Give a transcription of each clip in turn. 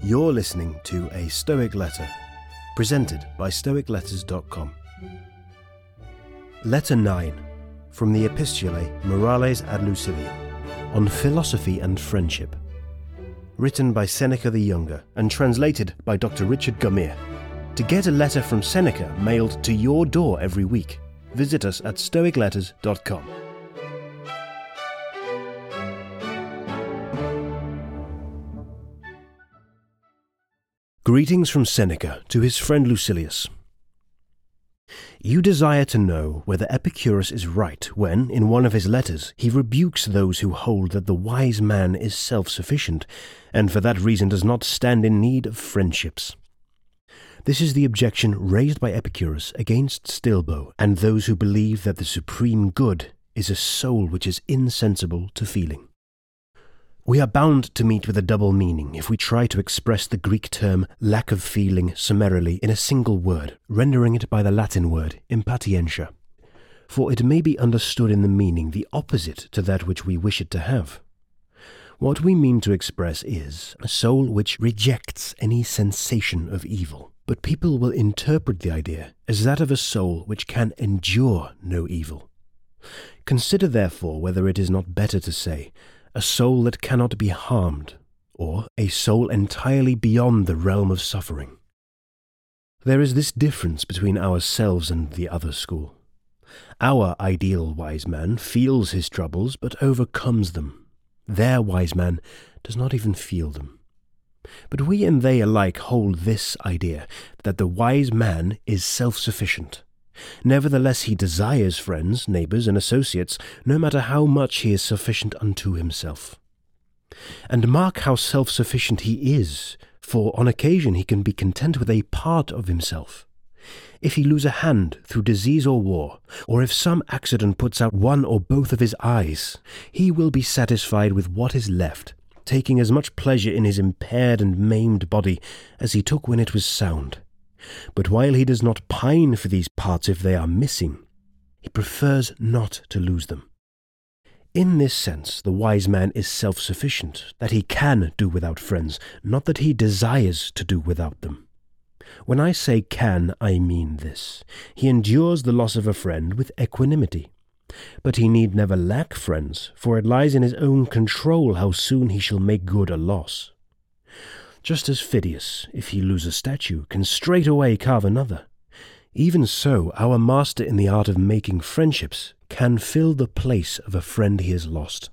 You're listening to A Stoic Letter, presented by StoicLetters.com. Letter 9 from the Epistulae Morales ad Lucilium on philosophy and friendship. Written by Seneca the Younger and translated by Dr. Richard Gummere. To get a letter from Seneca mailed to your door every week, visit us at stoicletters.com. Greetings from Seneca to his friend Lucilius. You desire to know whether Epicurus is right when, in one of his letters, he rebukes those who hold that the wise man is self sufficient, and for that reason does not stand in need of friendships. This is the objection raised by Epicurus against Stilbo and those who believe that the supreme good is a soul which is insensible to feeling. We are bound to meet with a double meaning if we try to express the Greek term lack of feeling summarily in a single word, rendering it by the Latin word impatientia. For it may be understood in the meaning the opposite to that which we wish it to have. What we mean to express is a soul which rejects any sensation of evil, but people will interpret the idea as that of a soul which can endure no evil. Consider therefore whether it is not better to say a soul that cannot be harmed, or a soul entirely beyond the realm of suffering. There is this difference between ourselves and the other school. Our ideal wise man feels his troubles but overcomes them. Their wise man does not even feel them. But we and they alike hold this idea that the wise man is self sufficient Nevertheless, he desires friends, neighbours, and associates, no matter how much he is sufficient unto himself. And mark how self sufficient he is, for on occasion he can be content with a part of himself. If he lose a hand through disease or war, or if some accident puts out one or both of his eyes, he will be satisfied with what is left, taking as much pleasure in his impaired and maimed body as he took when it was sound. But while he does not pine for these parts if they are missing, he prefers not to lose them. In this sense, the wise man is self sufficient, that he can do without friends, not that he desires to do without them. When I say can, I mean this. He endures the loss of a friend with equanimity. But he need never lack friends, for it lies in his own control how soon he shall make good a loss just as Phidias, if he lose a statue, can straightway carve another. Even so, our master in the art of making friendships can fill the place of a friend he has lost.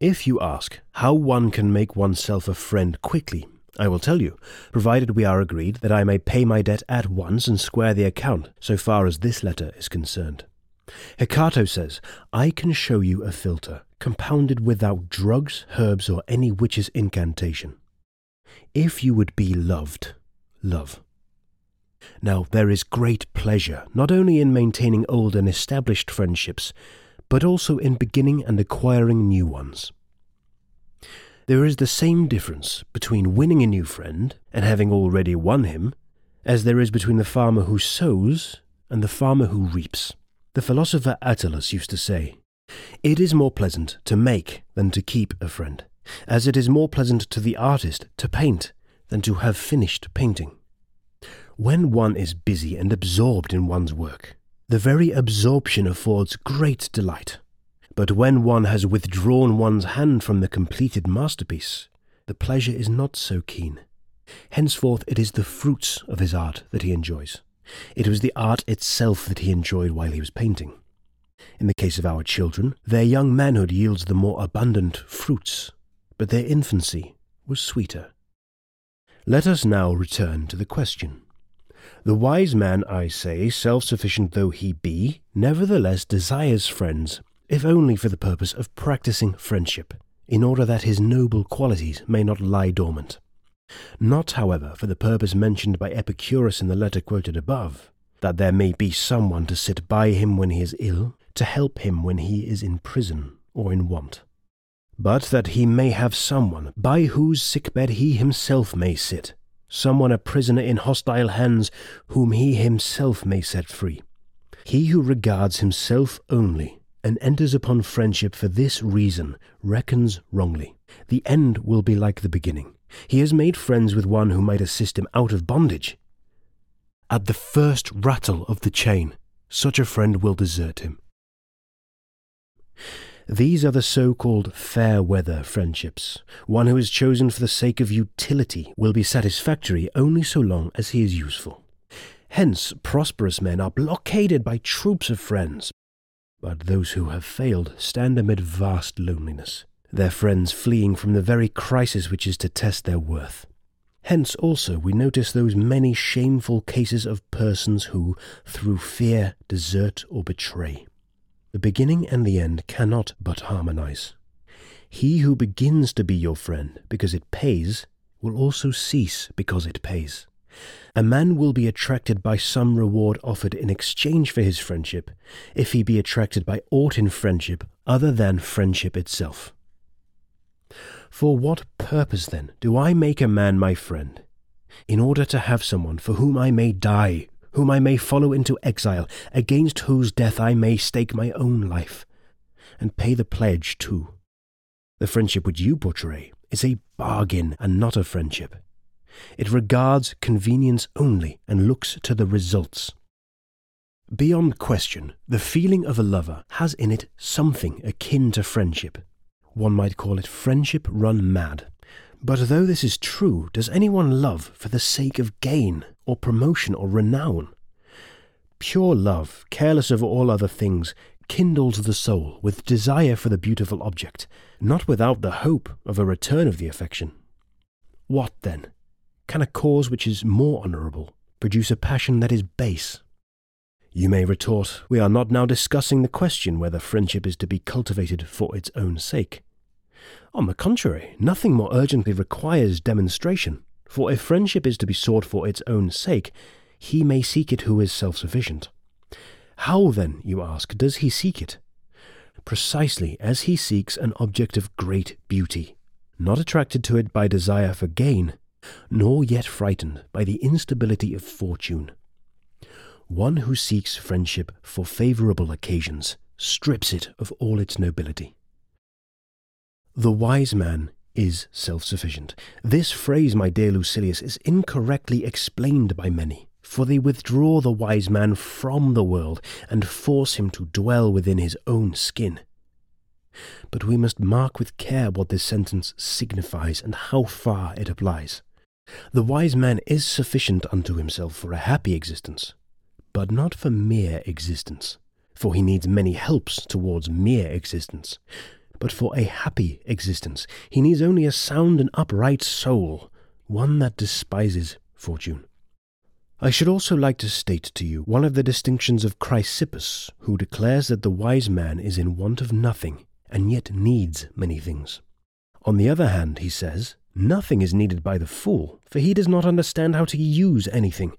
If you ask how one can make oneself a friend quickly, I will tell you, provided we are agreed that I may pay my debt at once and square the account, so far as this letter is concerned. Hecato says, I can show you a philtre, compounded without drugs, herbs, or any witch's incantation. If you would be loved, love. Now, there is great pleasure not only in maintaining old and established friendships, but also in beginning and acquiring new ones. There is the same difference between winning a new friend and having already won him as there is between the farmer who sows and the farmer who reaps. The philosopher Attalus used to say, It is more pleasant to make than to keep a friend as it is more pleasant to the artist to paint than to have finished painting. When one is busy and absorbed in one's work, the very absorption affords great delight. But when one has withdrawn one's hand from the completed masterpiece, the pleasure is not so keen. Henceforth, it is the fruits of his art that he enjoys. It was the art itself that he enjoyed while he was painting. In the case of our children, their young manhood yields the more abundant fruits but their infancy was sweeter. Let us now return to the question. The wise man, I say, self sufficient though he be, nevertheless desires friends, if only for the purpose of practicing friendship, in order that his noble qualities may not lie dormant. Not, however, for the purpose mentioned by Epicurus in the letter quoted above, that there may be some one to sit by him when he is ill, to help him when he is in prison or in want but that he may have someone by whose sickbed he himself may sit, someone a prisoner in hostile hands whom he himself may set free. He who regards himself only and enters upon friendship for this reason reckons wrongly. The end will be like the beginning. He has made friends with one who might assist him out of bondage. At the first rattle of the chain, such a friend will desert him. These are the so called fair weather friendships. One who is chosen for the sake of utility will be satisfactory only so long as he is useful. Hence, prosperous men are blockaded by troops of friends. But those who have failed stand amid vast loneliness, their friends fleeing from the very crisis which is to test their worth. Hence also we notice those many shameful cases of persons who, through fear, desert or betray. The beginning and the end cannot but harmonize. He who begins to be your friend because it pays will also cease because it pays. A man will be attracted by some reward offered in exchange for his friendship, if he be attracted by aught in friendship other than friendship itself. For what purpose, then, do I make a man my friend? In order to have someone for whom I may die, whom I may follow into exile, against whose death I may stake my own life, and pay the pledge too. The friendship which you portray is a bargain and not a friendship. It regards convenience only and looks to the results. Beyond question, the feeling of a lover has in it something akin to friendship. One might call it friendship run mad. But though this is true, does anyone love for the sake of gain, or promotion, or renown? Pure love, careless of all other things, kindles the soul with desire for the beautiful object, not without the hope of a return of the affection. What, then, can a cause which is more honourable produce a passion that is base? You may retort, we are not now discussing the question whether friendship is to be cultivated for its own sake. On the contrary, nothing more urgently requires demonstration, for if friendship is to be sought for its own sake, he may seek it who is self sufficient. How, then, you ask, does he seek it? Precisely as he seeks an object of great beauty, not attracted to it by desire for gain, nor yet frightened by the instability of fortune. One who seeks friendship for favourable occasions strips it of all its nobility. The wise man is self sufficient. This phrase, my dear Lucilius, is incorrectly explained by many, for they withdraw the wise man from the world and force him to dwell within his own skin. But we must mark with care what this sentence signifies and how far it applies. The wise man is sufficient unto himself for a happy existence, but not for mere existence, for he needs many helps towards mere existence. But for a happy existence, he needs only a sound and upright soul, one that despises fortune. I should also like to state to you one of the distinctions of Chrysippus, who declares that the wise man is in want of nothing, and yet needs many things. On the other hand, he says, Nothing is needed by the fool, for he does not understand how to use anything,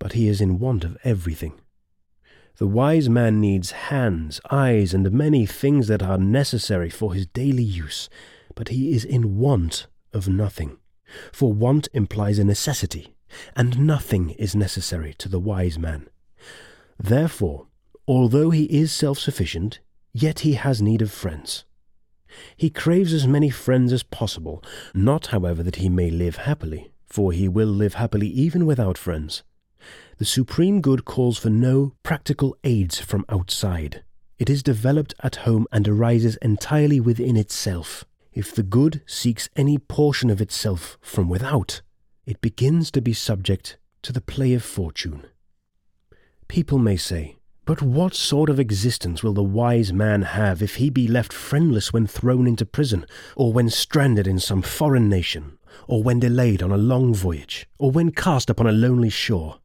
but he is in want of everything. The wise man needs hands, eyes, and many things that are necessary for his daily use, but he is in want of nothing. For want implies a necessity, and nothing is necessary to the wise man. Therefore, although he is self sufficient, yet he has need of friends. He craves as many friends as possible, not, however, that he may live happily, for he will live happily even without friends. The supreme good calls for no practical aids from outside. It is developed at home and arises entirely within itself. If the good seeks any portion of itself from without, it begins to be subject to the play of fortune. People may say, but what sort of existence will the wise man have if he be left friendless when thrown into prison, or when stranded in some foreign nation, or when delayed on a long voyage, or when cast upon a lonely shore?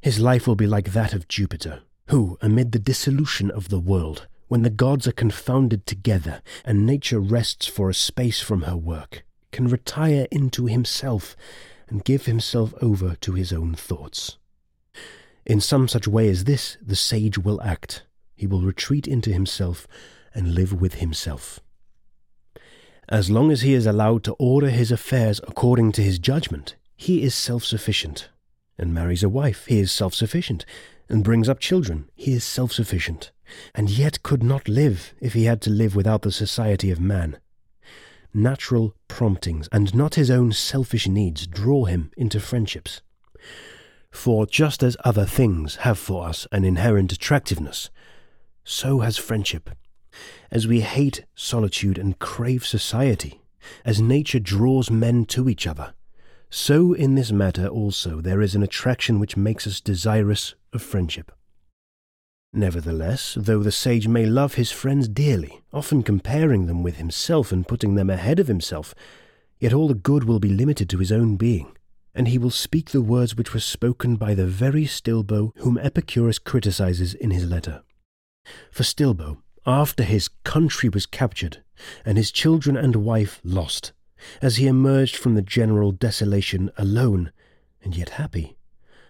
His life will be like that of Jupiter, who, amid the dissolution of the world, when the gods are confounded together, and nature rests for a space from her work, can retire into himself and give himself over to his own thoughts. In some such way as this, the sage will act. He will retreat into himself and live with himself. As long as he is allowed to order his affairs according to his judgment, he is self sufficient. And marries a wife, he is self sufficient, and brings up children, he is self sufficient, and yet could not live if he had to live without the society of man. Natural promptings, and not his own selfish needs, draw him into friendships. For just as other things have for us an inherent attractiveness, so has friendship. As we hate solitude and crave society, as nature draws men to each other, so in this matter also there is an attraction which makes us desirous of friendship. Nevertheless, though the sage may love his friends dearly, often comparing them with himself and putting them ahead of himself, yet all the good will be limited to his own being, and he will speak the words which were spoken by the very Stilbo whom Epicurus criticizes in his letter. For Stilbo, after his country was captured, and his children and wife lost, as he emerged from the general desolation alone, and yet happy,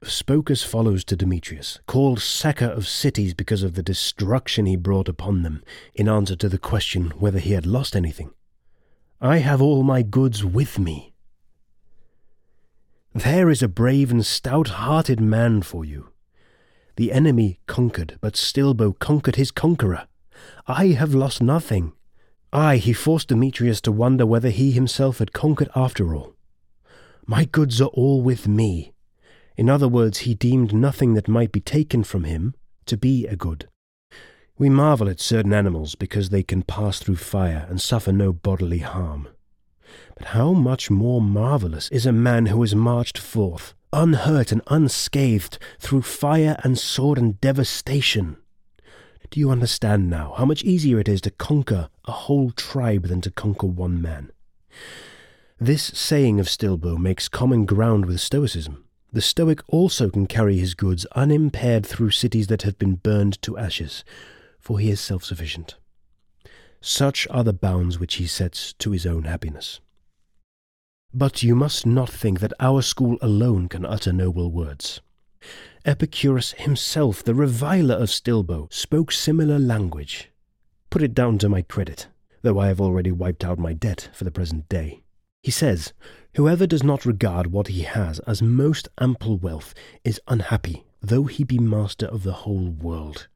spoke as follows to Demetrius, called sacker of cities because of the destruction he brought upon them, in answer to the question whether he had lost anything. I have all my goods with me. There is a brave and stout hearted man for you. The enemy conquered, but Stilbo conquered his conqueror. I have lost nothing. Ay, he forced Demetrius to wonder whether he himself had conquered after all. My goods are all with me. In other words, he deemed nothing that might be taken from him to be a good. We marvel at certain animals because they can pass through fire and suffer no bodily harm. But how much more marvellous is a man who has marched forth, unhurt and unscathed, through fire and sword and devastation, do you understand now how much easier it is to conquer a whole tribe than to conquer one man? This saying of Stilbo makes common ground with Stoicism. The Stoic also can carry his goods unimpaired through cities that have been burned to ashes, for he is self sufficient. Such are the bounds which he sets to his own happiness. But you must not think that our school alone can utter noble words. Epicurus himself, the reviler of Stilbo, spoke similar language. Put it down to my credit, though I have already wiped out my debt for the present day. He says, Whoever does not regard what he has as most ample wealth is unhappy, though he be master of the whole world.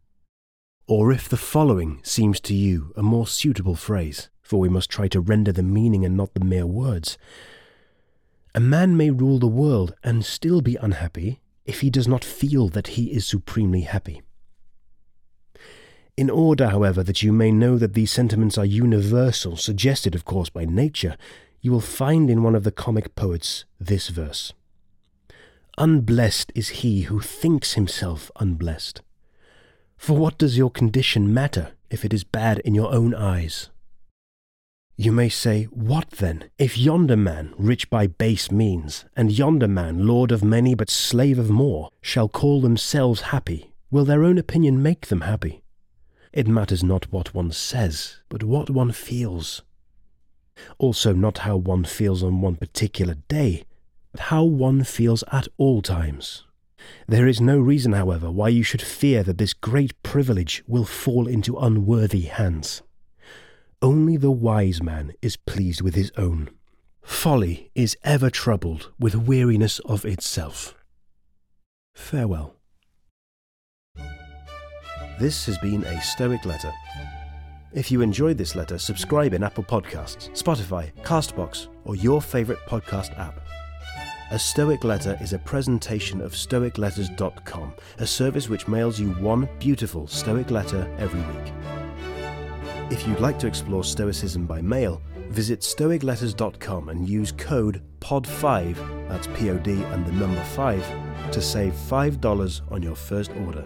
Or if the following seems to you a more suitable phrase, for we must try to render the meaning and not the mere words. A man may rule the world and still be unhappy if he does not feel that he is supremely happy. In order, however, that you may know that these sentiments are universal, suggested, of course, by nature, you will find in one of the comic poets this verse Unblessed is he who thinks himself unblessed. For what does your condition matter if it is bad in your own eyes? You may say, What then, if yonder man, rich by base means, and yonder man, lord of many but slave of more, shall call themselves happy, will their own opinion make them happy? It matters not what one says, but what one feels. Also, not how one feels on one particular day, but how one feels at all times. There is no reason, however, why you should fear that this great privilege will fall into unworthy hands. Only the wise man is pleased with his own. Folly is ever troubled with weariness of itself. Farewell. This has been a Stoic Letter. If you enjoyed this letter, subscribe in Apple Podcasts, Spotify, Castbox, or your favourite podcast app. A Stoic Letter is a presentation of StoicLetters.com, a service which mails you one beautiful Stoic letter every week. If you'd like to explore Stoicism by mail, visit stoicletters.com and use code POD5, that's P O D and the number 5, to save $5 on your first order.